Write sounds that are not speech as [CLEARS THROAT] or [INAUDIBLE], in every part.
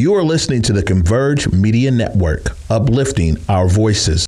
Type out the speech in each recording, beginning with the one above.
You are listening to the Converge Media Network, uplifting our voices.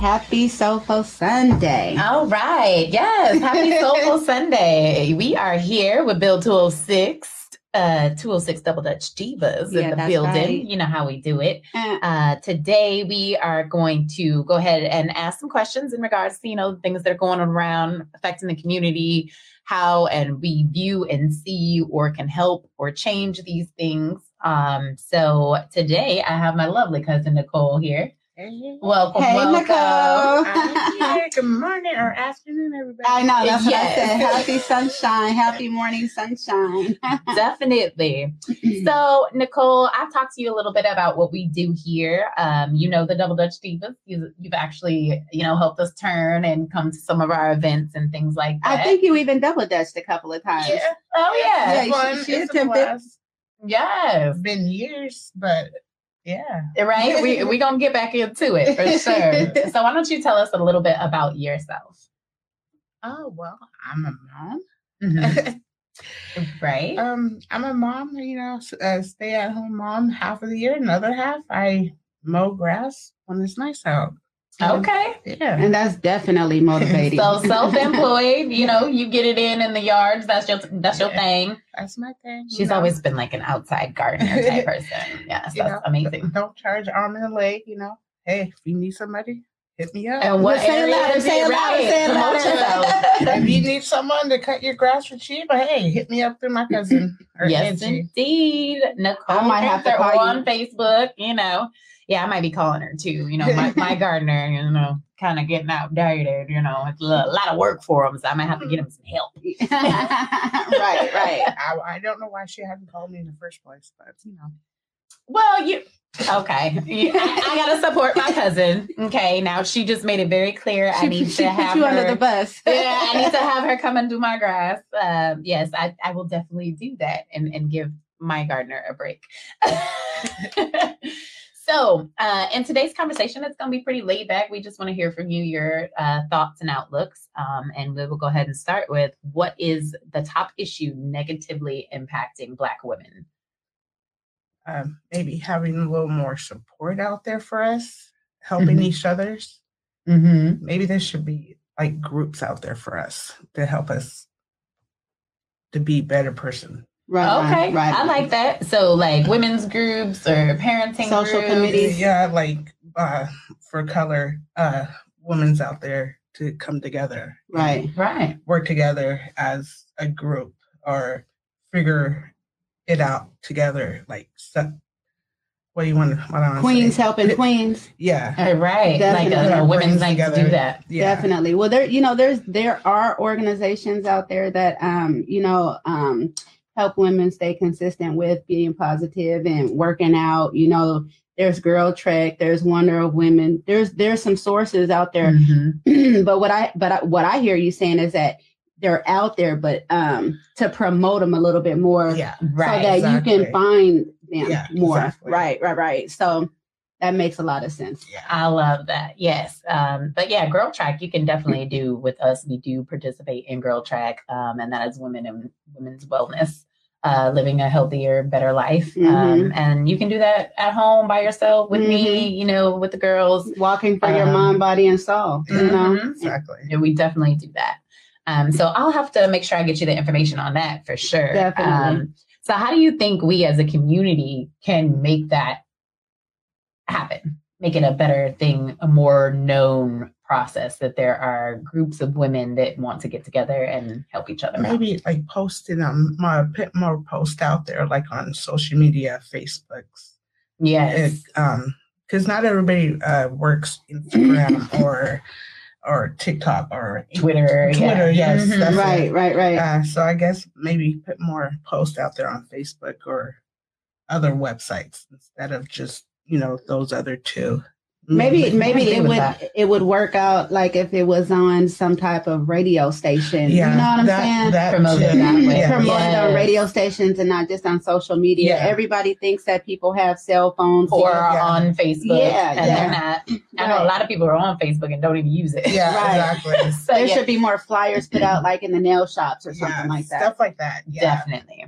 Happy Soulful Sunday. All right. Yes. Happy [LAUGHS] Soulful Sunday. We are here with Bill 206 uh 206 double dutch divas Yeah, in the building. right. you know how we do it. Uh, uh today we are going to go ahead and ask some questions in regards to you know things that are going around affecting the community how and we view and see or can help or change these things. Um so today i have my lovely cousin nicole here welcome hey, welcome Nicole. [LAUGHS] Good morning or afternoon, everybody. I know, that's what I said. Happy sunshine. Happy morning sunshine. [LAUGHS] Definitely. So, Nicole, I've talked to you a little bit about what we do here. Um, you know the Double Dutch Divas. You've, you've actually, you know, helped us turn and come to some of our events and things like that. I think you even double dutched a couple of times. Yeah, Oh yeah. Yeah, it's fun. she- she attempted. Yes. It's been years, but yeah. [LAUGHS] Right. We we gonna get back into it for sure. [LAUGHS] so why don't you tell us a little bit about yourself? Oh well, I'm a mom. Mhm. [LAUGHS] right. um, I'm a mom. You know, a stay-at-home mom. Half of the year, another half, I mow grass when it's nice out. And- Okay. Yeah. And that's definitely motivating. [LAUGHS] So self-employed, you know, you get it in in the yards. That's your that's your Yeah. thing. That's my thing. She's know. always been like an outside gardener type [LAUGHS] person. Yes, You that's know, amazing. Don't charge arm and a leg. You know. Hey, if you need somebody, hit me up. And what Say it area louder, is say it louder, Right. say it Promote louder. [LAUGHS] if you need someone to cut your grass for cheap, hey, hit me up through my cousin or yes, Angie. indeed. Nicole I might have to Panther call you. on Facebook. You know, yeah, I might be calling her too. You know, my, my [LAUGHS] gardener. You know, kind of getting outdated. You know, it's a lot of work for him, so I might have to get him some help. [LAUGHS] right, right. [LAUGHS] I, I don't know why she hadn't called me in the first place, but you know. Well, you okay? I, I gotta support my cousin. Okay, now she just made it very clear. I She, need she to put have you her. under the bus. yeah, I need to have her come and do my grass. Um, yes, I, I will definitely do that and, and give my gardener a break. So, uh, in today's conversation, it's going to be pretty laid back. We just want to hear from you, your uh, thoughts and outlooks. Um, and we will go ahead and start with what is the top issue negatively impacting Black women? um, maybe having a little more support out there for us, helping Mhm. each other's. Mm-hmm. Maybe there should be like groups out there for us to help us to be better person. Right, Okay, right, right. I like that. So, like women's groups or parenting Social groups. committees. Yeah, like uh, for color, uh, women's out there to come together, Right. Right. work together as a group or figure it out together. Like, so, what do you want? What I wanna Queens say? helping queens. Yeah, All right. Like Definitely. a, a women's Brains night to do that. yeah. Definitely. Well, there, you know, there's there are organizations out there that, um, you know, um, help women stay consistent with being positive and working out. You know, there's Girl Trek, there's Wonder of Women. There's there's some sources out there. Mhm. [CLEARS THROAT] but what I but I, what I hear you saying is that they're out there, but um, to promote them a little bit more, Yeah. Right. so that you can find them Yeah, more. exactly. Right, right, right. So that makes a lot of sense. Yeah. I love that. Yes. Um, but yeah, Girl Trek, you can definitely do with us. We do participate in Girl Trek, um, and that is women and women's wellness, uh, living a healthier, better life. Um, Mhm. and you can do that at home by yourself with me, you know, with the girls. Walking for your Um, mind, body, and soul. You know. Mhm. Exactly. Yeah, we definitely do that. Um, so I'll have to make sure I get you the information on that for sure. Definitely. Um, so how do you think we as a community can make that happen? Make it a better thing, a more known process that there are groups of women that want to get together and help each other out. Maybe like posting um more put more post out there like on social media, Facebooks. Yes. It, um because not everybody uh works Instagram [LAUGHS] or or TikTok or Twitter. yeah. Twitter, yes, Mhm. that's Right, right, right. uh, so I guess maybe put more posts out there on Facebook or other websites instead of just you know those other two. Maybe mm-hmm. maybe it would that. it would work out like if it was on some type of radio station. Yeah, you know what I'm that- saying? that Promote it too. that way. Yeah. Promoted on radio stations and not just on social media. Yeah. Everybody thinks that people have cell phones. or Yeah. on Facebook. Yeah, and yeah. they're not. I know a lot of people are on Facebook and don't even use it. Yeah, Right. exactly. [LAUGHS] so there yeah, should be more flyers put out like in the nail shops or something yeah, like that. Stuff like that. Yeah. definitely.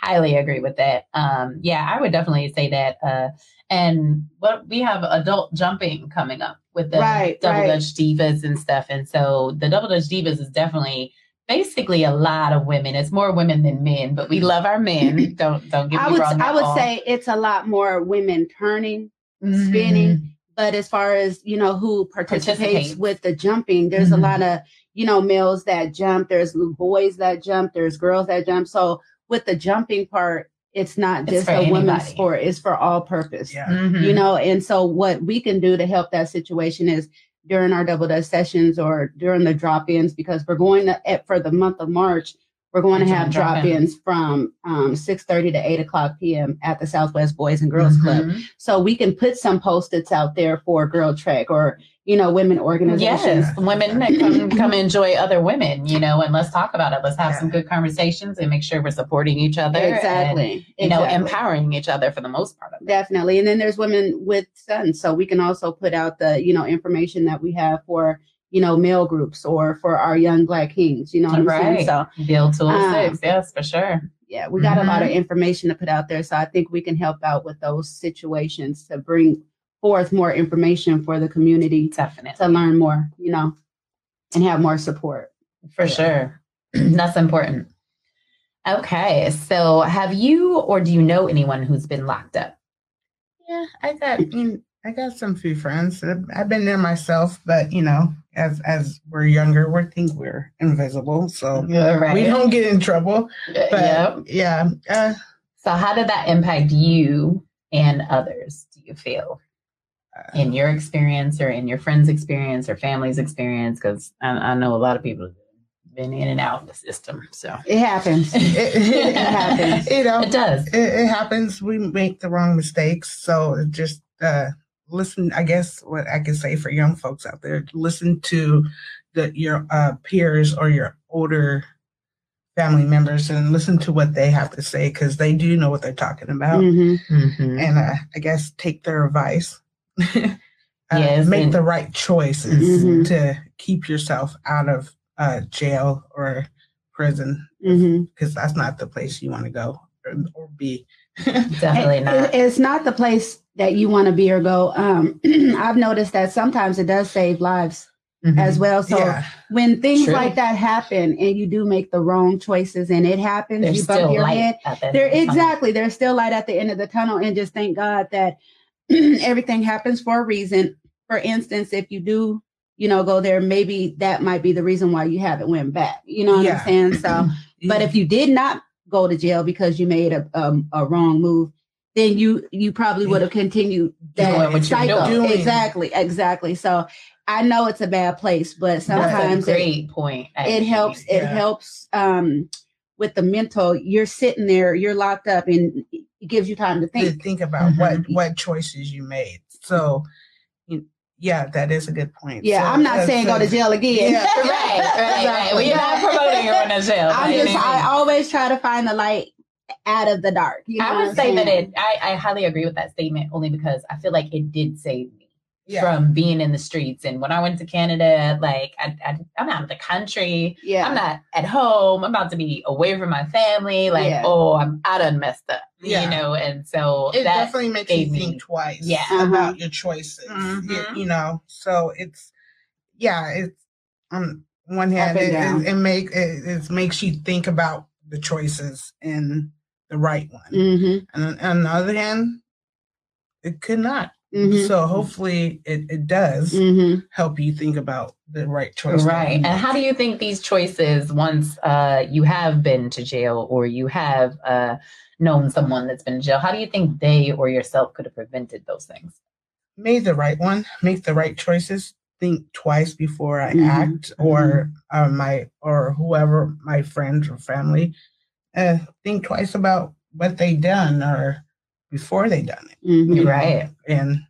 Highly agree with that. Um, yeah, I would definitely say that. Uh, and what we have adult jumping coming up with the Right, double right. dutch divas and stuff. And so the double dutch divas is definitely basically a lot of women. It's more women than men, but we love our men. [LAUGHS] don't don't get I would wrong. I would all. say it's a lot more women turning, Mhm. spinning. But as far as you know, who participates, Participates. with the jumping, there's Mhm. a lot of you know males that jump. There's boys that jump. There's girls that jump. So with the jumping part, it's not It's just for a women's sport. It's for all purpose. Yeah. Mhm. You know, and so what we can do to help that situation is during our double dutch sessions or during the drop-ins because we're going to at, for the month of March. We're going to have drop-ins. drop-ins from um, 6.30 to 8 o'clock p.m. at the Southwest Boys and Girls Club. Mhm. So we can put some post-its out there for Girl Trek or, you know, women organizations. Yes, women that come come enjoy other women, you know, and let's talk about it. Let's have Yeah. some good conversations and make sure we're supporting each other. and, Exactly. you know, empowering each other for the most part of it. Definitely. And then there's women with sons. So we can also put out the, you know, information that we have for, you know, male groups or for our young black kings. You know what I'm Right. saying? So Build tool Um, six, yes, for sure. yeah, we got a lot of Mm-hmm. information to put out there. So I think we can help out with those situations to bring forth more information for the community Definitely. to learn more, you know, and have more support. For Yeah. sure. [CLEARS THROAT] That's important. Okay. So have you or do you know anyone who's been locked up? Yeah, I got you know, I got some few friends. I've- I've been there myself, but you know, as as we're younger, we think we're invisible, so Yeah, right. we don't get in trouble. But Yep. yeah, uh, So how did that impact you and others, do you feel? In your experience or in your friend's experience or family's experience? Because I, I know a lot of people have been in and out of the system. So It happens. it, it, It happens. [LAUGHS] You know, it does. it, it happens. We make the wrong mistakes, so just uh, listen. I guess what I can say for young folks out there: listen to the your uh, peers or your older family members and listen to what they have to say because they do know what they're talking about. Mhm. Mhm. And uh, I guess take their advice. Uh, Yes, make and- the right choices Mhm. to keep yourself out of uh, jail or prison because that's not the place you want to go or, or be. [LAUGHS] Definitely not. it's not the place that you want to be or go. Um, [CLEARS THROAT] I've noticed that sometimes it does save lives Mhm. as well. So yeah, when things True. like that happen and you do make the wrong choices and it happens, There's you bump still your light head. the There of the tunnel. exactly. There's still light at the end of the tunnel, and just thank God that [CLEARS THROAT] everything happens for a reason. For instance, if you do, you know, go there, maybe that might be the reason why you haven't went back. You know what Yeah. I'm saying? So, [CLEARS THROAT] but if you did not go to jail because you made a um, a wrong move, then you you probably would have continued that Doing what you're cycle. Exactly, exactly. So I know it's a bad place, but sometimes it, great point. it actually. helps it helps um with the mental you're sitting there you're locked up and it gives you time to to think think about what Mm-hmm. what choices you made. So, you- yeah, that is a good point. yeah So, i'm not uh, saying so- go to jail again Yeah. [LAUGHS] right, right, right. We're not promoting going to jail. [LAUGHS] i'm just any i always try to find the light out of the dark you know I what would say that it. I, I highly agree with that statement only because I feel like it did save me Yeah. from being in the streets. And when I went to Canada, like I, I, I'm out of the country. yeah I'm not at home. I'm about to be away from my family. Like, Yeah. oh, I'm out and messed up. Yeah. You know, and so it that definitely makes you gave me- think twice Yeah. about your choices. Mhm. You, you know, so it's yeah, it's on one hand it, down. it, it make it, it makes you think about the choices and the right one, mm-hmm, and on, on the other hand, it could not. Mm-hmm, So hopefully, it, it does mm-hmm. help you think about the right choice. Right. And how do you think these choices, once uh, you have been to jail or you have uh, known someone that's been in jail, how do you think they or yourself could have prevented those things? made the right one, make the right choices, think twice before I Mhm, act, or uh, my or whoever my friends or family, uh, think twice about what they done or before they done it, mm-hmm. Right. and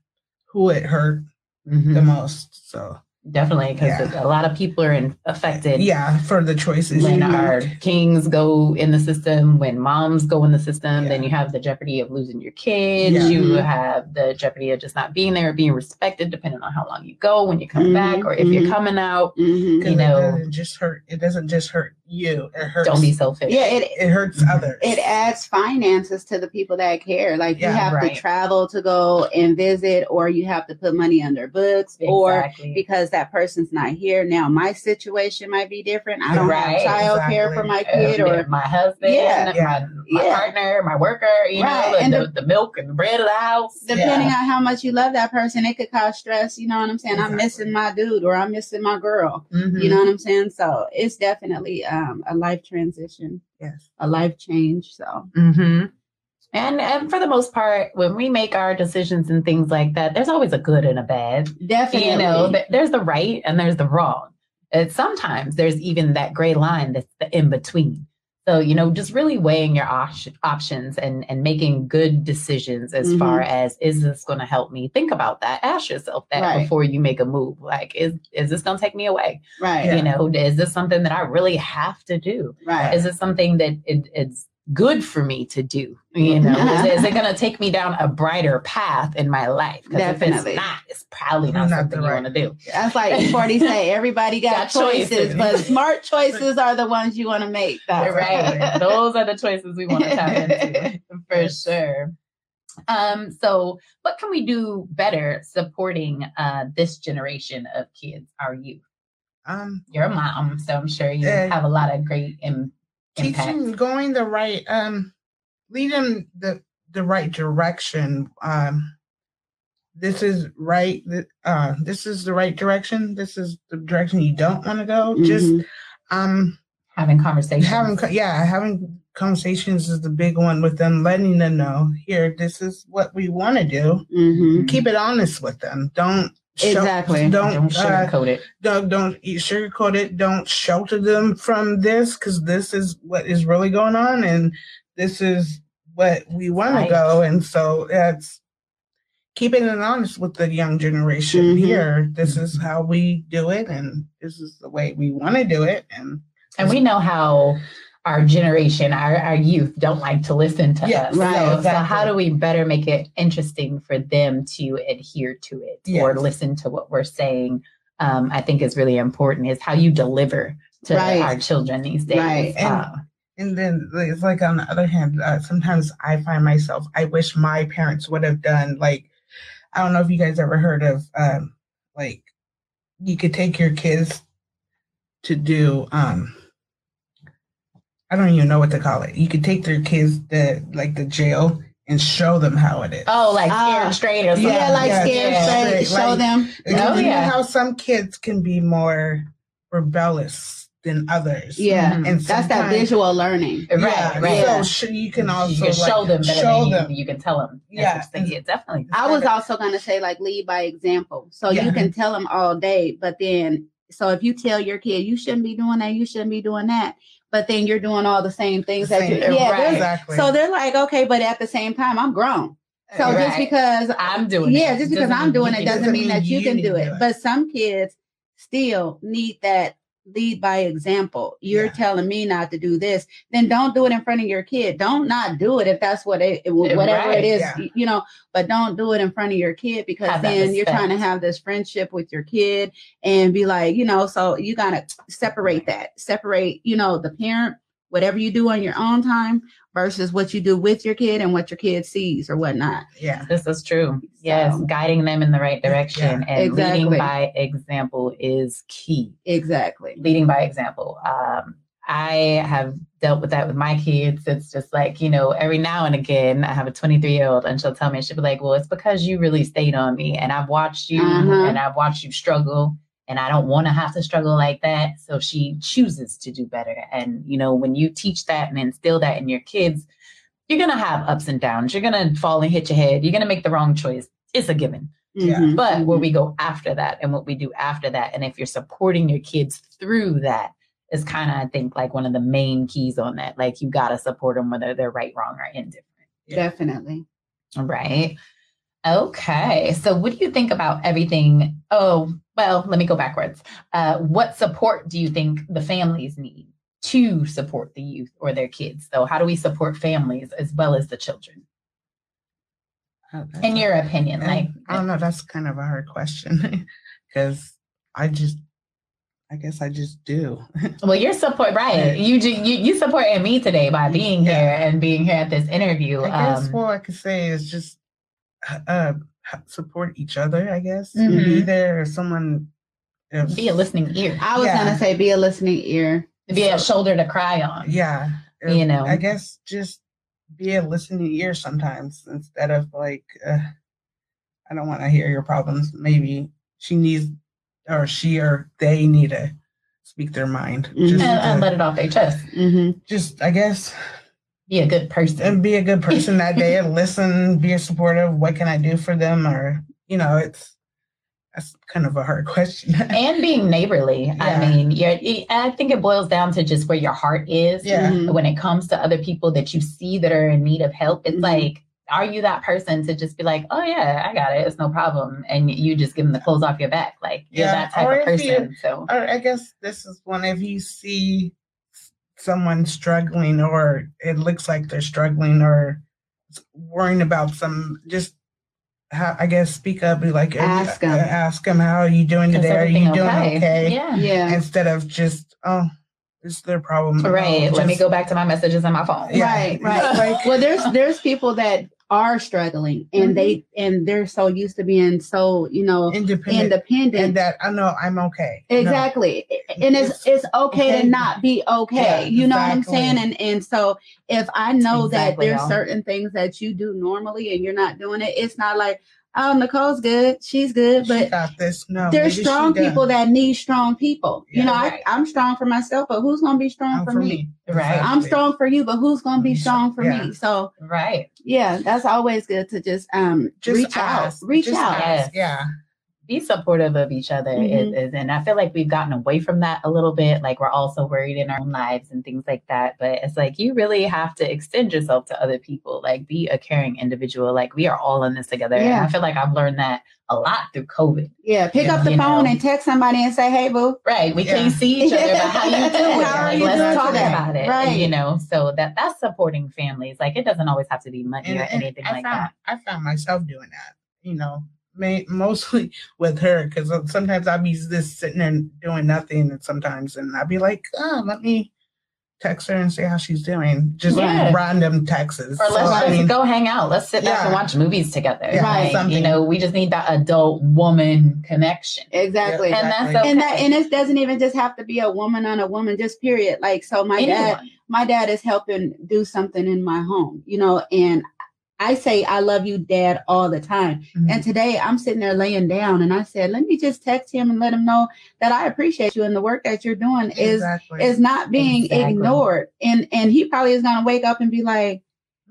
who it hurt Mhm. the most. So Definitely, because Yeah. a lot of people are in, affected. yeah, for the choices. When you our make. kings go in the system, when moms go in the system, Yeah. then you have the jeopardy of losing your kids. Yeah. You Mhm. have the jeopardy of just not being there, being respected, depending on how long you go, when you come Mhm, back, or if mhm. you're coming out. Mhm. 'Cause you know- it just hurt. It doesn't just hurt you. It hurts. Don't be selfish. Yeah, it It hurts Mhm. others. it adds finances to the people that care. Like you have right. to travel to go and visit, or you have to put money under books, or because that person's not here. Now my situation might be different. I don't Right, have child care for my kid, Uh, or my husband, Yeah. my, my Yeah. partner, my worker, you Right, know, and the, the, milk and the bread of the house. depending Yeah. on how much you love that person, it could cause stress. You know what I'm saying? I'm missing my dude, or I'm missing my girl. Mhm. You know what I'm saying? So it's definitely um, a life transition, yes. a life change. So hmm And and for the most part, when we make our decisions and things like that, there's always a good and a bad. definitely, You know, there's the right and there's the wrong. And sometimes there's even that gray line that's the in between. So you know, just really weighing your op- options and and making good decisions as Mhm. far as is this going to help me? Think about that. Ask yourself that Right. before you make a move. Like, is is this going to take me away? right, You know, is this something that I really have to do? right. is this something that it, it's good for me to do you know? Is, it- is it [LAUGHS] going to take me down a brighter path in my life? Because if Definitely. it's not it's probably not, Not something the you want to do. That's like [LAUGHS] E40 say, everybody got, Got choices, choices. but [LAUGHS] smart choices are the ones you want to make. That's right. those are the choices we want to tap into for sure. Um so what can we do better supporting uh this generation of kids our youth? Um, you're a mom so i'm sure you Uh, have a lot of great Im- teaching going the right um lead the the right direction um this is right uh this is the right direction this is the direction you don't want to go just Mhm. um having conversations having yeah having conversations is the big one with them letting them know here this is what we want to do Mhm. keep it honest with them don't Exactly. don't don't uh, sugarcoat it don't don't you sugarcoat it. Don't shelter them from this because this is what is really going on, and this is what we want Right. to go. And so that's keeping it honest with the young generation Mhm. here. This is how we do it, and this is the way we want to do it. And And we know how our generation, our, our youth don't like to listen to Yeah, us. right, so, so how do we better make it interesting for them to adhere to it or listen to what we're saying? Um, I think is really important is how you deliver to Right. our children these days. Right. And- Uh, and then it's like on the other hand, uh, sometimes I find myself I wish my parents would have done like I don't know if you guys ever heard of um like you could take your kids to do um I don't even know what to call it. You could take their kids to like the jail and show them how it is. oh, like scared straight or something. Yeah, like Yeah, scared yeah, straight, straight, show like- them. Oh, you know yeah. how some kids can be more rebellious than others. Yeah, Mhm. And that's that visual learning. Right, yeah, right. So sh- you can also you can like, show them better show them. You, you can tell them. Yeah, Yeah, yeah definitely. I was also going to say like lead by example. So Yeah. you can tell them all day, but then so if you tell your kid you shouldn't be doing that, you shouldn't be doing that, but then you're doing all the same things that you Same. yeah. Right. exactly. So they're like, okay, but at the same time, I'm grown. So just because I'm doing yeah, it. just because doesn't I'm mean doing it doesn't mean mean that you you can do it. do it. But some kids still need that lead by example. You're Yeah. telling me not to do this, then don't do it in front of your kid. Don't not do it if that's what it eh, whatever Right, it is, yeah. you know, but don't do it in front of your kid because Have then you're trying to have this friendship with your kid and be like, you know, so you got to separate that. Separate, you know, the parent whatever you do on your own time versus what you do with your kid and what your kid sees or whatnot. yeah. This is true. Yes, So- guiding them in the right direction and Exactly. leading by example is key. Exactly. Leading by example. Um, I have dealt with that with my kids. It's just like, you know, every now and again, I have a 23 year old and she'll tell me, she'll be like, well, it's because you really stayed on me and I've watched you Uh-huh. and I've watched you struggle and I don't want to have to struggle like that. So she chooses to do better. And, you know, when you teach that and instill that in your kids, you're going to have ups and downs. You're going to fall and hit your head. You're going to make the wrong choice. It's a given. Yeah. Mhm. But where Mhm. we go after that and what we do after that, and if you're supporting your kids through that, is kind of, I think, like one of the main keys on that. Like you got to support them whether they're right, wrong, or indifferent. definitely. Right. Okay. So, what do you think about everything? Oh, well, let me go backwards. Uh, what support do you think the families need to support the youth or their kids? So, how do we support families as well as the children? Uh, In your opinion, and like, I don't know. That's kind of a hard question [LAUGHS] because I just, I guess I just do. [LAUGHS] well, you're support, right? You ju- you you supported me today by being Yeah. here and being here at this interview. I guess Um, what I could say is just uh, support each other. I guess be Mhm. there if someone. If, be a listening ear, I was Yeah. gonna say be a listening ear. be a shoulder to cry on. Yeah, if- You know. I guess just be a listening ear sometimes instead of like, uh, I don't want to hear your problems. Maybe she needs, or she or they need to speak their mind. Mhm. Just, And, and let it off their chest. Mm-hmm. just I guess Be a good person. and be a good person that day and [LAUGHS] listen, be supportive. What can I do for them? Or you know, it's that's kind of a hard question. [LAUGHS] and being neighborly. I mean, you're, I think it boils down to just where your heart is. Yeah. Mhm. When it comes to other people that you see that are in need of help, it's Mhm. like, are you that person to just be like, oh yeah, I got it, it's no problem, and you just give them the clothes off your back, like you're that type or of if you- person. so or I guess this is one if you see someone struggling or it looks like they're struggling or worrying about some just how I guess speak up be like Ask 'em. uh, ask them how are you doing today are everything you doing okay, Yeah. Yeah. instead of just oh it's their problem Right. Oh, Let me go back to my messages on my phone. Yeah. Right, right. Like- [LAUGHS] well, there's there's people that are struggling and they mm-hmm. and they're so used to being so you know independent independent. and that I know I'm okay No. Exactly. And it's it's okay okay. to not be okay. Yeah, you know what I'm saying? And and so if I know Exactly, that there's y'all. certain things that you do normally and you're not doing it, it's not like, oh Nicole's good, she's good, she but got this no there's strong people that need strong people. you know, right. I, I'm strong for myself, but who's gonna be strong Oh, for, me? Right. I'm strong for you, but who's gonna be Mhm. strong for Yeah. me? So Right. yeah, that's always good to just um just reach ask. out. Reach Just out. ask. yeah be supportive of each other Mhm. is, is- and i feel like we've gotten away from that a little bit like we're also worried in our own lives and things like that but it's like you really have to extend yourself to other people like be a caring individual like we are all in this together and Yeah. i feel like i've learned that a lot through covid Yeah, pick Yeah. up the You phone know. and text somebody and say, "Hey, boo." right we Yeah. can't see each other but how you [LAUGHS] doing How are like you let's doing talk today? about it Right. you know so that that's supporting families like it doesn't always have to be money and, or and anything I like found, that I found myself doing that, you know, ma- mostly [LAUGHS] with her because sometimes I'll be just sitting there doing nothing, and sometimes and I'll be like, oh, let me text her and see how she's doing, just Yeah. random texts. or So, let's I just mean, go hang out. Let's sit back and watch movies together. Yeah, Like, you know, we just need that adult woman connection. Exactly. Yeah, And that's okay. And that and it doesn't even just have to be a woman on a woman, just period. Like so my dad my dad is helping do something in my home, you know, and I say I love you, dad, all the time. Mhm. And today I'm sitting there laying down and I said, let me just text him and let him know that I appreciate you and the work that you're doing is exactly. is not being Exactly. ignored. And and he probably is gonna wake up and be like,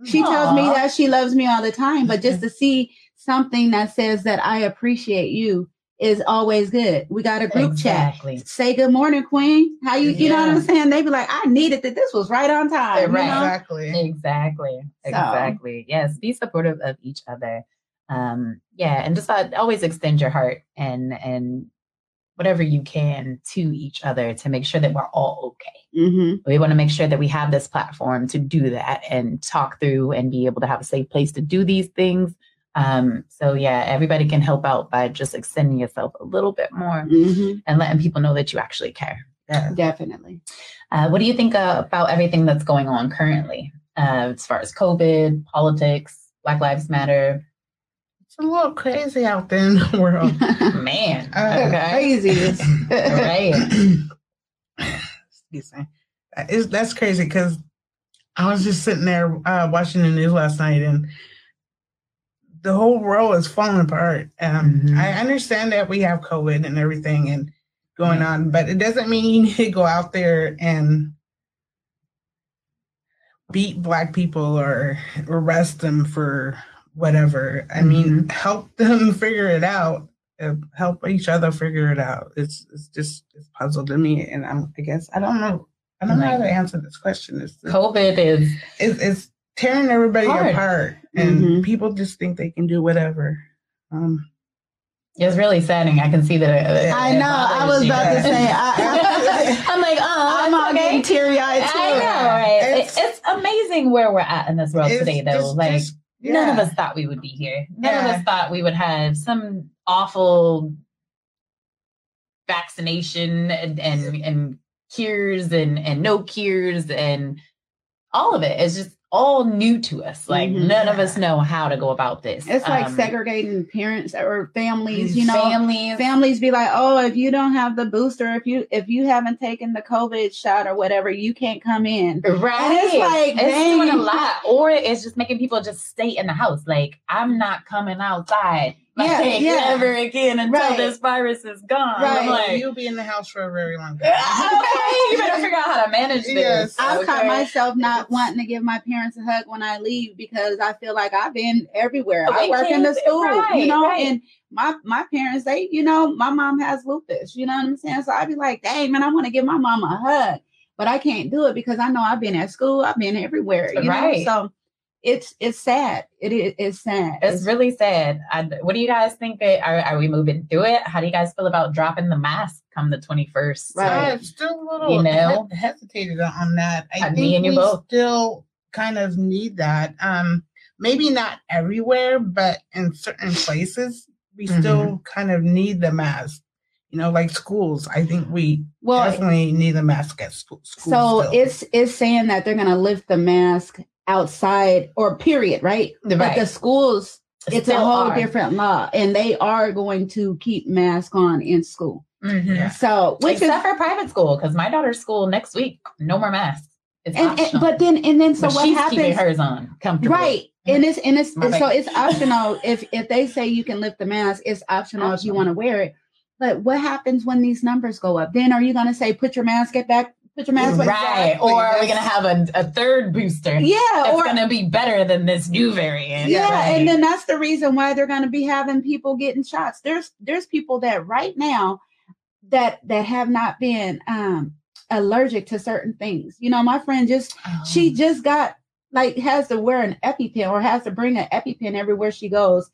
she tells me that she loves me all the time, but just to see something that says that I appreciate you is always good. We got a group Exactly. chat. Say good morning, Queen. How you? You know what I'm saying? They'd be like, I needed that. This was right on time. Right. You know? exactly. Exactly. So- Exactly. Yes. Be supportive of each other. Um, yeah, and just uh, always extend your heart and and whatever you can to each other to make sure that we're all okay. Mm-hmm. We want to make sure that we have this platform to do that and talk through and be able to have a safe place to do these things. Um, so yeah, everybody can help out by just extending yourself a little bit more Mm-hmm. and letting people know that you actually care. Yeah. Definitely. Uh, what do you think uh, about everything that's going on currently, uh, as far as COVID, politics, Black Lives Matter? It's a little crazy out there in the world. [LAUGHS] Man, Uh, okay, Crazy. [LAUGHS] right? Excuse me. That is that's crazy because I was just sitting there uh, watching the news last night and the whole world is falling apart. Um, Mhm. I understand that we have COVID and everything and going on, but it doesn't mean you [LAUGHS] need to go out there and beat black people or arrest them for whatever. I mean, help [LAUGHS] them figure it out. uh, Help each other figure it out. It's it's just it's puzzle to me, and I'm I guess I don't know I don't know how to answer this question. It's COVID is it's, it's tearing everybody Hard. apart. And Mhm. people just think they can do whatever. Um, It's really saddening. I can see that. it- I it know. I bothers was you. about to say. [LAUGHS] I, I'm like, oh, I'm all okay. getting teary eyed too. I know, right? It's- It's, amazing where we're at in this world today, though. just- like, just- none of us thought we would be here. None of us thought we would have some awful vaccination and and, and cures and and no cures and all of it. it is just all new to us. Like Mhm. none of us know how to go about this. it's like Um, segregating parents or families. You know, families. families be like, oh, if you don't have the booster, if you if you haven't taken the COVID shot or whatever, you can't come in. Right. And it's like, it's doing a lot. Or it's just making people just stay in the house. Like, I'm not coming outside. [LAUGHS] Like, Yeah, [LAUGHS] yeah. ever again until Right. this virus is gone. Right. I'm like, you'll be in the house for a very long [LAUGHS] time. okay, time. you better figure out how to manage this. Yes. I've okay? caught myself not wanting to give my parents a hug when I leave because I feel like I've been everywhere. I Away work in the school, right, you know, right. and my my parents, they, you know, my mom has lupus, you know what I'm saying? So I'd be like, dang, man, I want to give my mom a hug, but I can't do it because I know I've been at school, I've been everywhere, you Right. know. So it's it's sad. It is it's sad. It's really sad. I, what do you guys think? That, are, are we moving through it? How do you guys feel about dropping the mask come the 21st? Right. I'm still a little You know? he- hesitated on that. I me think and you we both. still kind of need that. Um, maybe not everywhere, but in certain places, we Mm-hmm. still kind of need the mask. You know, like schools. I think we well, definitely need a mask at school. so still. it's it's saying that they're gonna lift the mask outside or period, right? But the schools it's a whole are. different law and they are going to keep masks on in school Mhm. Yeah. so which Except is for private school, because my daughter's school next week, no more masks. It's and, and optional. but then and then so But what she's keeping happens hers on comfortable. right and it's and it's My so bad. it's optional if if they say you can lift the mask it's optional, if you want to wear it but what happens when these numbers go up then are you going to say put your mask it back put your mask back Right. Exactly. Or are we going to have a, a third booster? yeah It's or going to be better than this new variant. yeah Right. and then that's the reason why they're going to be having people getting shots there's there's people that right now that that have not been um allergic to certain things you know my friend just she Um, just got like has to wear an epipen or has to bring an epipen everywhere she goes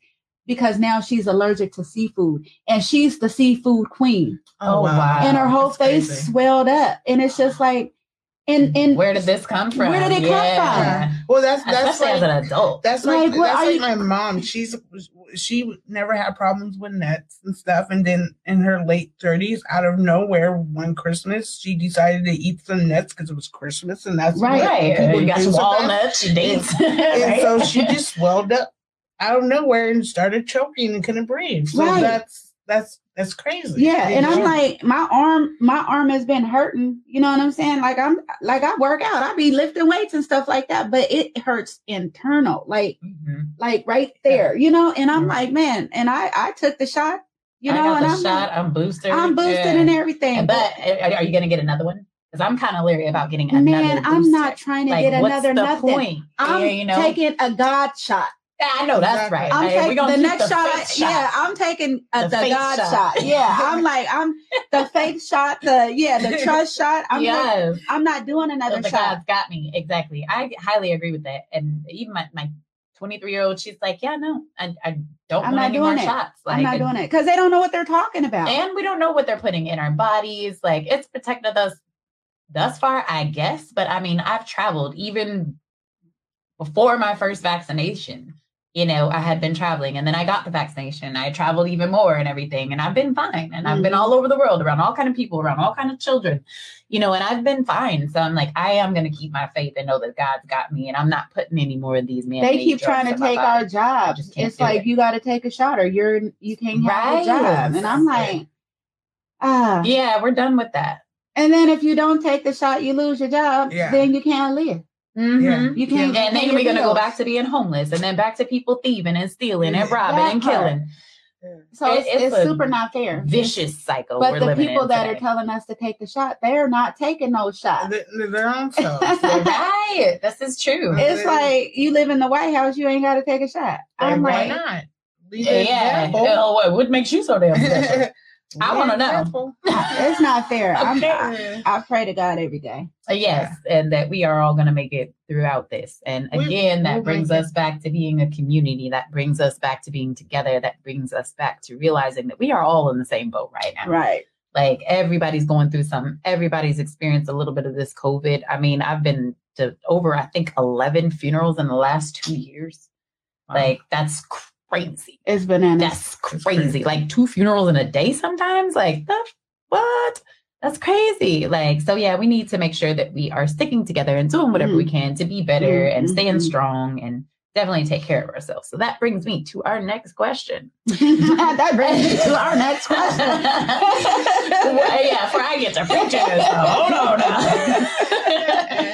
because now she's allergic to seafood and she's the seafood queen Oh, oh wow. and her whole That's face crazy. swelled up and it's just like and and Where did this come from? Where did it come Yeah. Well, that's that's Especially like, as an adult. That's like, Like, that's like you- my mom. She's she never had problems with nets and stuff, and then in her late thirties, out of nowhere, one Christmas, she decided to eat some nuts because it was Christmas, and that's Right. what Right. people You got do your sometimes. walnuts, your dates. And [LAUGHS] right? so she just swelled up out of nowhere and started choking and couldn't breathe. So Right. that's that's that's crazy. yeah and i'm like my arm my arm has been hurting you know what i'm saying like i'm like i work out i be lifting weights and stuff like that but it hurts internal like Mhm. like right there you know and i'm like man and i i took the shot you I know and i'm shot. like, I'm boosted. i'm boosted Yeah. and everything But are, are you going to get another one? Because I'm kind of leery about getting another. man i'm not trying to Like, get what's another the nothing point? i'm Yeah, you know, taking a god shot Yeah, I know that's Exactly. right. I'm Hey, taking gonna the keep next shot, Yeah, I'm taking uh, The the, God shot. shot. Yeah, [LAUGHS] I'm like I'm the fake shot. The yeah, the [LAUGHS] trust shot. I'm like, yes. I'm not doing another the shot. God's got me exactly. I highly agree with that. And even my my 23 year old, she's like, yeah, no, I, I don't I'm want not any more doing it. shots. Like, I'm not doing it because they don't know what they're talking about. and we don't know what they're putting in our bodies. Like it's protected us thus far, I guess. But I mean, I've traveled even before my first vaccination. You know, I had been traveling and then I got the vaccination. I traveled even more and everything, and I've been fine. And I've been Mhm. all over the world around all kind of people, around all kind of children, you know, and I've been fine. So I'm like, I am going to keep my faith and know that God's got me, and I'm not putting any more of these men. they keep trying to take our jobs. It's like it. you got to take a shot or you're you can't have Right. a job. And I'm like, ah. Yeah, we're done with that. And then if you don't take the shot, you lose your job. Yeah. Then you can't live. Mhm. You can't. And then we're gonna go back to being homeless, and then back to people thieving and stealing and robbing That and part. killing. So It- it's, it's it's super not fair. Vicious cycle. But we're the people in that today. are telling us to take the shot, they're not taking those shots. Th- th- their own selves. right, this is true. It's like you live in the White House, you ain't got to take a shot. I'm Why like, not? Lead the yeah. example. Oh, what, what makes you so damn special? [LAUGHS] I want to know. It's not fair. [LAUGHS] I'm, Okay. I, I pray to God every day. Uh, Yes, and that we are all going to make it throughout this. And We- again, that we'll brings make it. us back to being a community. That brings us back to being together. That brings us back to realizing that we are all in the same boat right now. Right. Like everybody's going through some, everybody's experienced a little bit of this COVID. I mean, I've been to over, I think, 11 funerals in the last two years. Like, that's crazy. It's bananas. That's crazy. crazy. Like two funerals in a day sometimes. Like the what? That's crazy. Like, so yeah, we need to make sure that we are sticking together and doing whatever we can to be better and staying Mhm. strong and definitely take care of ourselves. So that brings me to our next question. [LAUGHS] that brings me to our next question. [LAUGHS] Well, yeah, before I get to preaching stuff. Hold on now.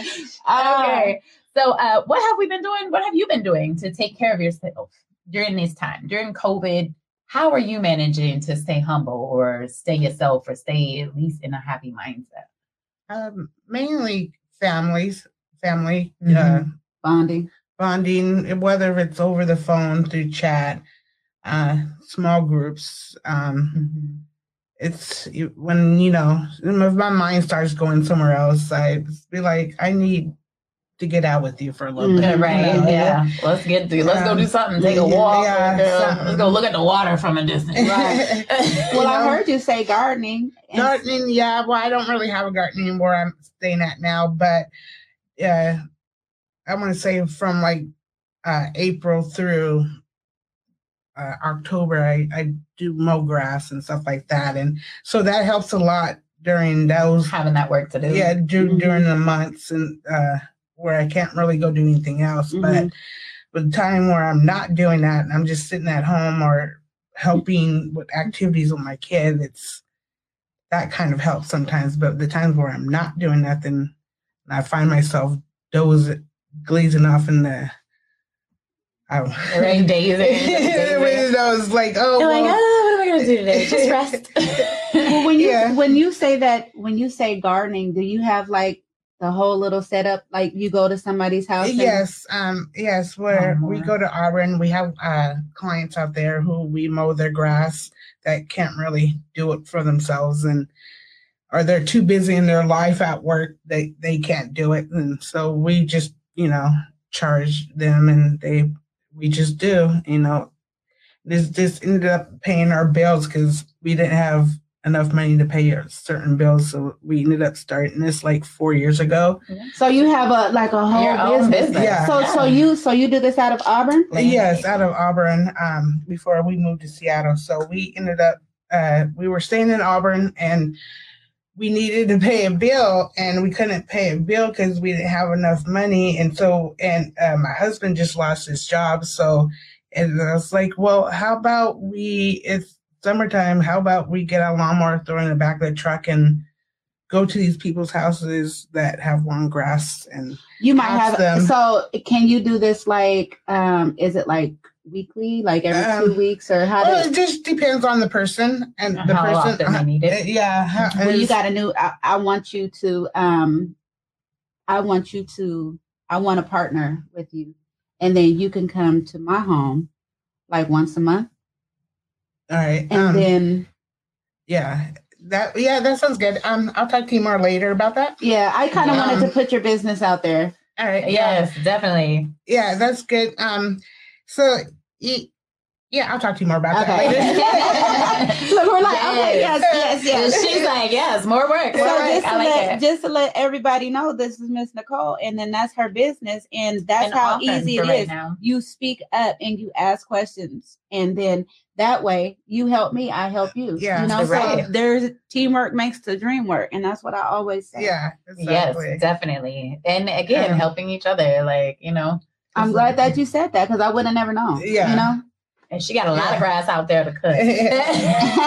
[LAUGHS] Okay. So uh what have we been doing? What have you been doing to take care of yourself during this time, during COVID? How are you managing to stay humble or stay yourself or stay at least in a happy mindset? Um, mainly families, family uh, Mhm. Bonding. bonding, whether it's over the phone through chat, uh, small groups. Um, it's when you know if my mind starts going somewhere else, I be like, I need to get out with you for a little Mhm. bit. Yeah, you right. know? Yeah. Let's get to let's go do something. Take a walk. yeah, girl. Let's go look at the water from a distance. Right. [LAUGHS] You Well, I heard you say gardening. Gardening, yeah. Well, I don't really have a garden anymore. I'm staying at now, but yeah, I want to say from like uh, April through uh, October, I, I do mow grass and stuff like that, and so that helps a lot during those Having that work to do. yeah du- Mhm. during the months and uh, where I can't really go do anything else. But Mhm. the time where I'm not doing that, and I'm just sitting at home or helping with activities with my kid, it's that kind of helps sometimes. But the times where I'm not doing nothing, and I find myself doze glazing off in the. [LAUGHS] I don't The rain days. Everybody knows, like, oh, You're like, oh, what am I gonna do today? [LAUGHS] Just rest. [LAUGHS] Well, when you Yeah. when you say that when you say gardening, do you have like the whole little setup? Like you go to somebody's house? and- Yes, um, yes, where Oh, we go to Auburn, we have uh clients out there who we mow their grass that can't really do it for themselves and or they're too busy in their life at work, they they can't do it. And so we just, you know, charge them and they we just do, you know. This this ended up paying our bills because we didn't have enough money to pay our certain bills. So we ended up starting this like four years ago. So you have a like a whole business. business. Yeah. So so you so you do this out of Auburn? Yes, out of Auburn. Um, before we moved to Seattle, so we ended up uh, we were staying in Auburn, and we needed to pay a bill, and we couldn't pay a bill because we didn't have enough money, and so and uh, my husband just lost his job, so and I was like, well, how about we? It's summertime. How about we get a lawnmower, throw in the back of the truck, and go to these people's houses that have long grass and You might have them. so can you do this like um is it like weekly, like every two Um, weeks or how well, does it just depends on the person and the How person. often they need it. Uh, Yeah. how- well, you got a new I, I want you to um I want you to I want to partner with you and then you can come to my home like once a month all right. and Um, then yeah. That yeah, that sounds good. Um, I'll talk to you more later about that. yeah, I kind of Yeah. wanted to put your business out there. All right. Yeah. Yes, definitely. Yeah, that's good. Um, so y- yeah, I'll talk to you more about Okay. that later. [LAUGHS] Look, we're like, okay, yes, yes, yes. She's like, yes, more work. So work. just to, I like let, it. just to let everybody know, this is Miss Nicole, and then that's her business, and that's And how easy for it right is. now. You speak up and you ask questions, and then that way you help me, I help you. Yeah, you know, right. so [LAUGHS] there's teamwork makes the dream work, and that's what I always say. yeah. Exactly. Yes, definitely. And again, Yeah. helping each other, like, you know. I'm glad that you said that because I would have never known. Yeah. you know. And she got a lot Yeah. of grass out there to cut.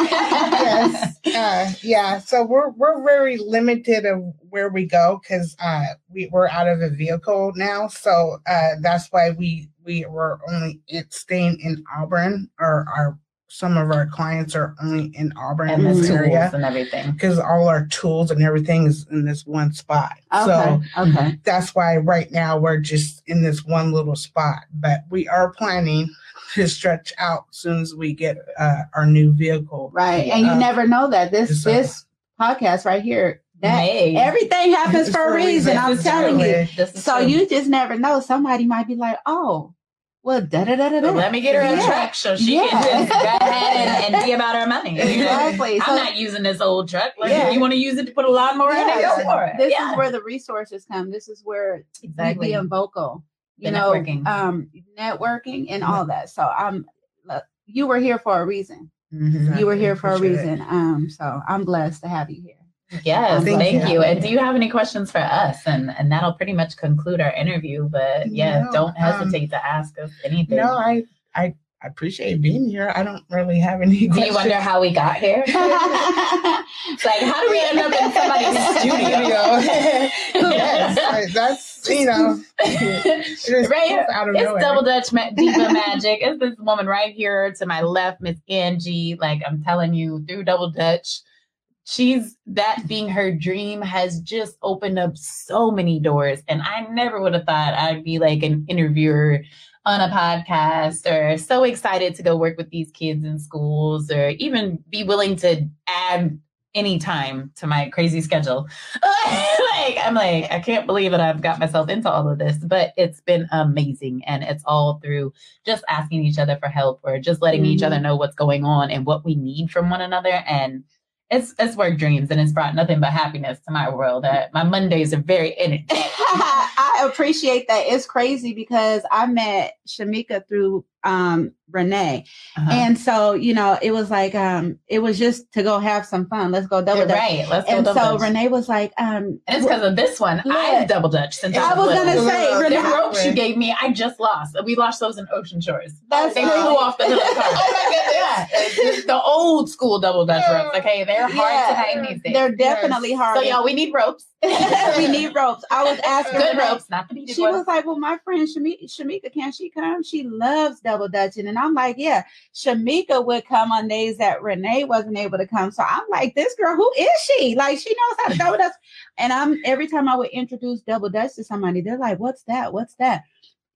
yes. [LAUGHS] Uh, yeah. So we're we're very limited of where we go because uh, we we're out of a vehicle now. So uh, that's why we we were only staying in Auburn, or our some of our clients are only in Auburn and in this tools area and everything. because all our tools and everything is in this one spot. Okay, So okay. that's why right now we're just in this one little spot. But we are planning to stretch out as soon as we get uh, our new vehicle. Right. And you Uh, never know that this just, uh, this podcast right here, that May. everything happens for a reason. I'm This telling true. you. So true. you just never know. Somebody might be like, oh, well, da da da da. Let me get her a Yeah. truck so she Yeah. can just go ahead and, and [LAUGHS] be about her money. Exactly. I'm So- not using this old truck. Like, Yeah. if you want to use it to put a lawnmower in it, go for it. This yeah. is where the resources come. This is where exactly. being vocal, you The know, networking. um, networking and all that. So I'm, look, you were here for a reason. Mhm. You were here for a reason. Um, so I'm blessed to have you here. Yes, Thank thank, you. you. And do you have any questions for us? And and that'll pretty much conclude our interview. But yeah, No, don't um, hesitate to ask us anything. No, I, I I appreciate being here. I don't really have any. do you wonder how we got here? [LAUGHS] It's like, how do we end up in somebody's [LAUGHS] studio? yes, [LAUGHS] that's you know, it's just Right. out of It's nowhere. double Dutch ma- diva magic. It's this woman right here to my left, Miss Angie. Like I'm telling you, through double Dutch, she's that being her dream has just opened up so many doors. And I never would have thought I'd be like an interviewer on a podcast or so excited to go work with these kids in schools or even be willing to add any time to my crazy schedule. [LAUGHS] like I'm like, I can't believe that I've got myself into all of this, but it's been amazing. And it's all through just asking each other for help or just letting each Mhm. other know what's going on and what we need from one another. And it's it's worked dreams and it's brought nothing but happiness to my world. Uh, my Mondays are very energetic. [LAUGHS] I appreciate that. It's crazy because I met Shamika through um Renee. Uh-huh. And so, you know, it was like um it was just to go have some fun. Let's go double dutch. right. Let's go And double so dutch. Renee was like, um And it's because of this one. Look. I've double dutch since I I was was gonna little. say, The Renee, ropes you gave me, I just lost. We lost those in Ocean Shores. That's they flew off the hood of the. Oh my goodness. The old school double dutch ropes. Okay, they're hard Yeah. to hang these days. they're definitely hard. so y'all, we need ropes. We need ropes. I was asking Good Renee, ropes, not the needed She ones. was like, Well, my friend Shamika, Shamika, can she come? She loves double dutching. And I'm like, Yeah, Shamika would come on days that Renee wasn't able to come. So I'm like, This girl, who is she? Like, she knows how to double dutch. And I'm every time I would introduce double dutch to somebody, they're like, What's that? What's that?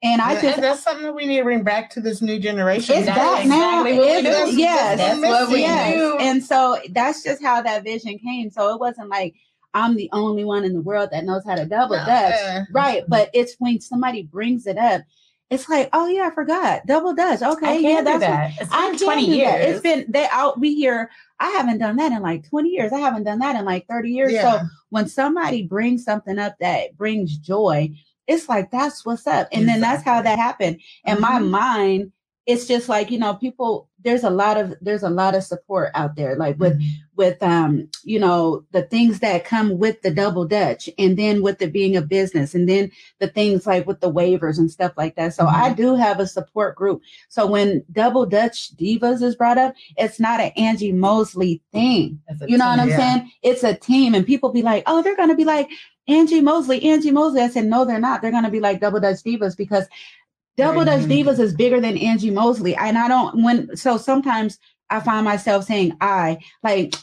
And I And just that's something that we need to bring back to this new generation. it's That's back now. exactly what we do. Yes, That's what we yes. do. And so that's just how that vision came. So it wasn't like I'm the only one in the world that knows how to double No, dutch. Right. But it's when somebody brings it up, it's like, oh yeah, I forgot. Double dutch. Okay. I yeah, that's what- that. It's I been can 20 years. that. It's been they out we hear I haven't done that in like 20 years. I haven't done that in like 30 years. Yeah. So when somebody brings something up that brings joy, it's like that's what's up. And then that's how that happened. And my Mhm. mind, it's just like, you know, people there's a lot of there's a lot of support out there. Like with with um you know the things that come with the double dutch and then with it being a business and then the things like with the waivers and stuff like that. So i do have a support group. So when double dutch divas is brought up it's not an angie mosley thing. You know what i'm Yeah. saying? It's a team and people be like oh they're gonna be like angie mosley angie mosley. I said no they're not. They're gonna be like double dutch divas because double dutch divas is bigger than angie mosley and i don't when so sometimes i find myself saying i like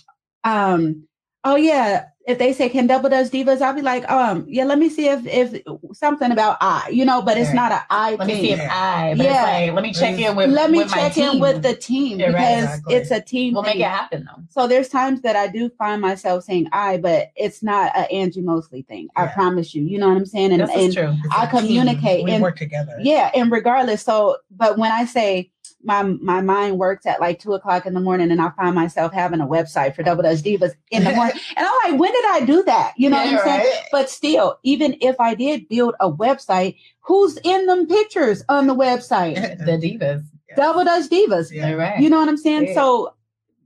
um oh yeah if they say can double dutch divas i'll be like um yeah let me see if if something about i you know but it's not a i Let me see if I, but Yeah. like, let me check in with let me with my check in with the team You're right, because exactly. it's a team We'll make it happen though. so there's times that I do find myself saying I, but it's not an Angie Mosley thing. I promise you. You know what I'm saying? And, This and true. It's I a team. communicate We and- work together. yeah, and regardless, so but when I say my my mind works at like two o'clock in the morning and I find myself having a website for Double Dutch Divas in the [LAUGHS] morning. and I'm like, when did I do that? You know Yeah, what I'm saying? right. But still, even if I did build a website, who's in them pictures on the website? [LAUGHS] The divas. Double Dutch Divas. Yeah. You're right. You know what I'm saying? Yeah. So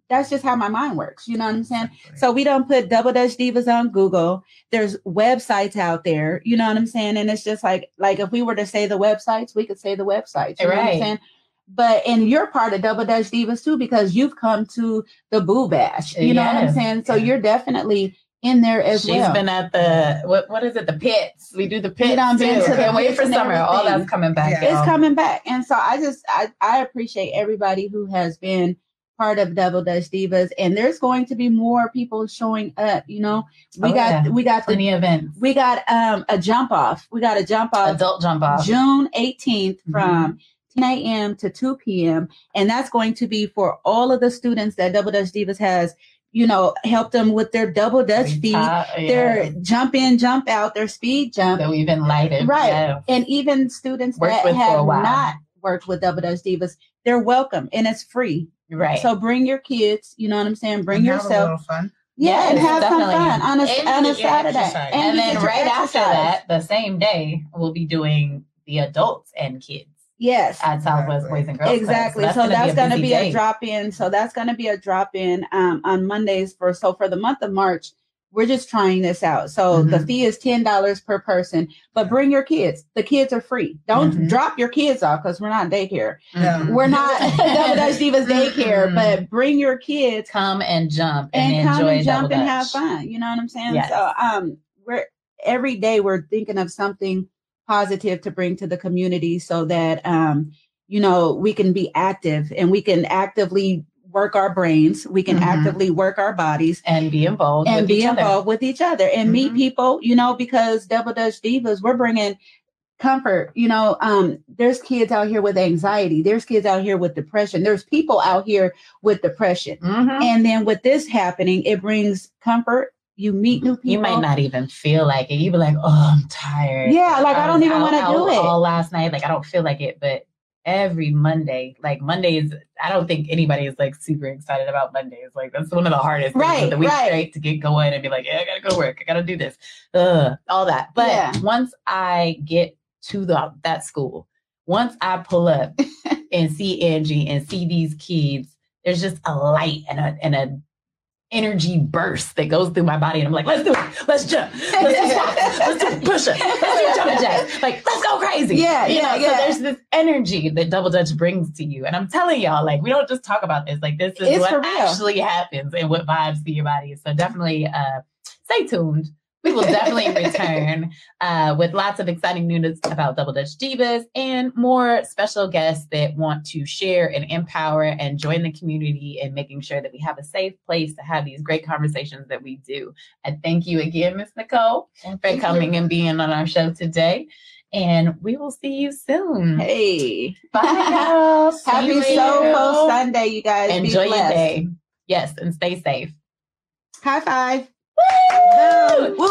that's just how my mind works. You know what I'm saying? So we don't put Double Dutch Divas on Google. There's websites out there. You know what I'm saying? And it's just like like if we were to say the websites, we could say the websites. You know what I'm Right. saying? But and you're part of Double Dutch Divas too because you've come to the Boo Bash. You know what I'm saying? So Yeah. you're definitely in there as She's well. She's been at the what what is it? The pits. We do the pits. done been too. to the Can't wait for and summer. All that's coming back. Yeah. it's coming back. And so I just I, I appreciate everybody who has been part of Double Dutch Divas. And there's going to be more people showing up. You know, we Oh, got yeah. we got the Plenty of events. we got um a jump off. We got a jump off Adult jump off. June 18th Mhm. from 10 a.m. to 2 p.m. And that's going to be for all of the students that Double Dutch Divas has, you know, helped them with their double Dutch feet, Top, yeah. their jump in, jump out, their speed jump. that we've enlightened. Right. Yeah. And even students Worked that with for a have not worked with Double Dutch Divas, they're welcome and it's free. Right. So bring your kids, you know what I'm saying? Bring And have a yourself. little fun. Yeah, and Yes, have some fun on a, And on a Saturday. exercise. and you then get your right after that, the same day, we'll be doing the adults and kids Yes. at Southwest Exactly. Boys and Girls Club. Exactly. So that's, gonna going to busy be a day. drop in. So that's going to be a drop in um, on Mondays for so for the month of March. We're just trying this out. So the Mm-hmm. fee is ten dollars per person, but bring your kids. The kids are free. Don't Mhm. drop your kids off because we're not daycare. Yeah. Mhm. We're not Double Dutch Divas daycare, Mhm. but bring your kids come and jump and, and, come and jump Double and have fun. You know what I'm saying? Yes. So um we're every day we're thinking of something positive to bring to the community so that um you know we can be active and we can actively work our brains, we can Mhm. actively work our bodies and be involved and with be each other. involved with each other and meet Mhm. people, you know, because Double Dutch Divas, we're bringing comfort. You know, um, there's kids out here with anxiety, there's kids out here with depression, there's people out here with depression. Mhm. And then with this happening, it brings comfort. You meet new people. You might not even feel like it. You be like, "Oh, I'm tired." Yeah, like, I don't even wanna do it. All last night, like I don't feel like it. But every Monday, like Mondays, I don't think anybody is like super excited about Mondays. Like that's one of the hardest things Right, of the week right. straight to get going and be like, "Yeah, I gotta go work. I gotta do this." Ugh, all that. But Yeah. once I get to the that school, once I pull up [LAUGHS] and see Angie and see these kids, there's just a light and a and a energy burst that goes through my body, and I'm like, let's do it, let's jump, let's do squats, let's do push up, let's do [LAUGHS] jumping jacks, like let's go crazy. Yeah, You yeah, know, yeah. So there's this energy that Double Dutch brings to you, and I'm telling y'all, like we don't just talk about this, like this is It's what actually happens and what vibes through your body. So definitely, uh, stay tuned. We will definitely return uh, with lots of exciting news about Double Dutch Divas and more special guests that want to share and empower and join the community and making sure that we have a safe place to have these great conversations that we do. And thank you again, Miss Nicole, for coming and being on our show today. And we will see you soon. Hey. Bye, [LAUGHS] y'all. Happy you. Soulful Sunday, you guys. Be Enjoy your day. Yes, and stay safe. High five. Woo! Woo.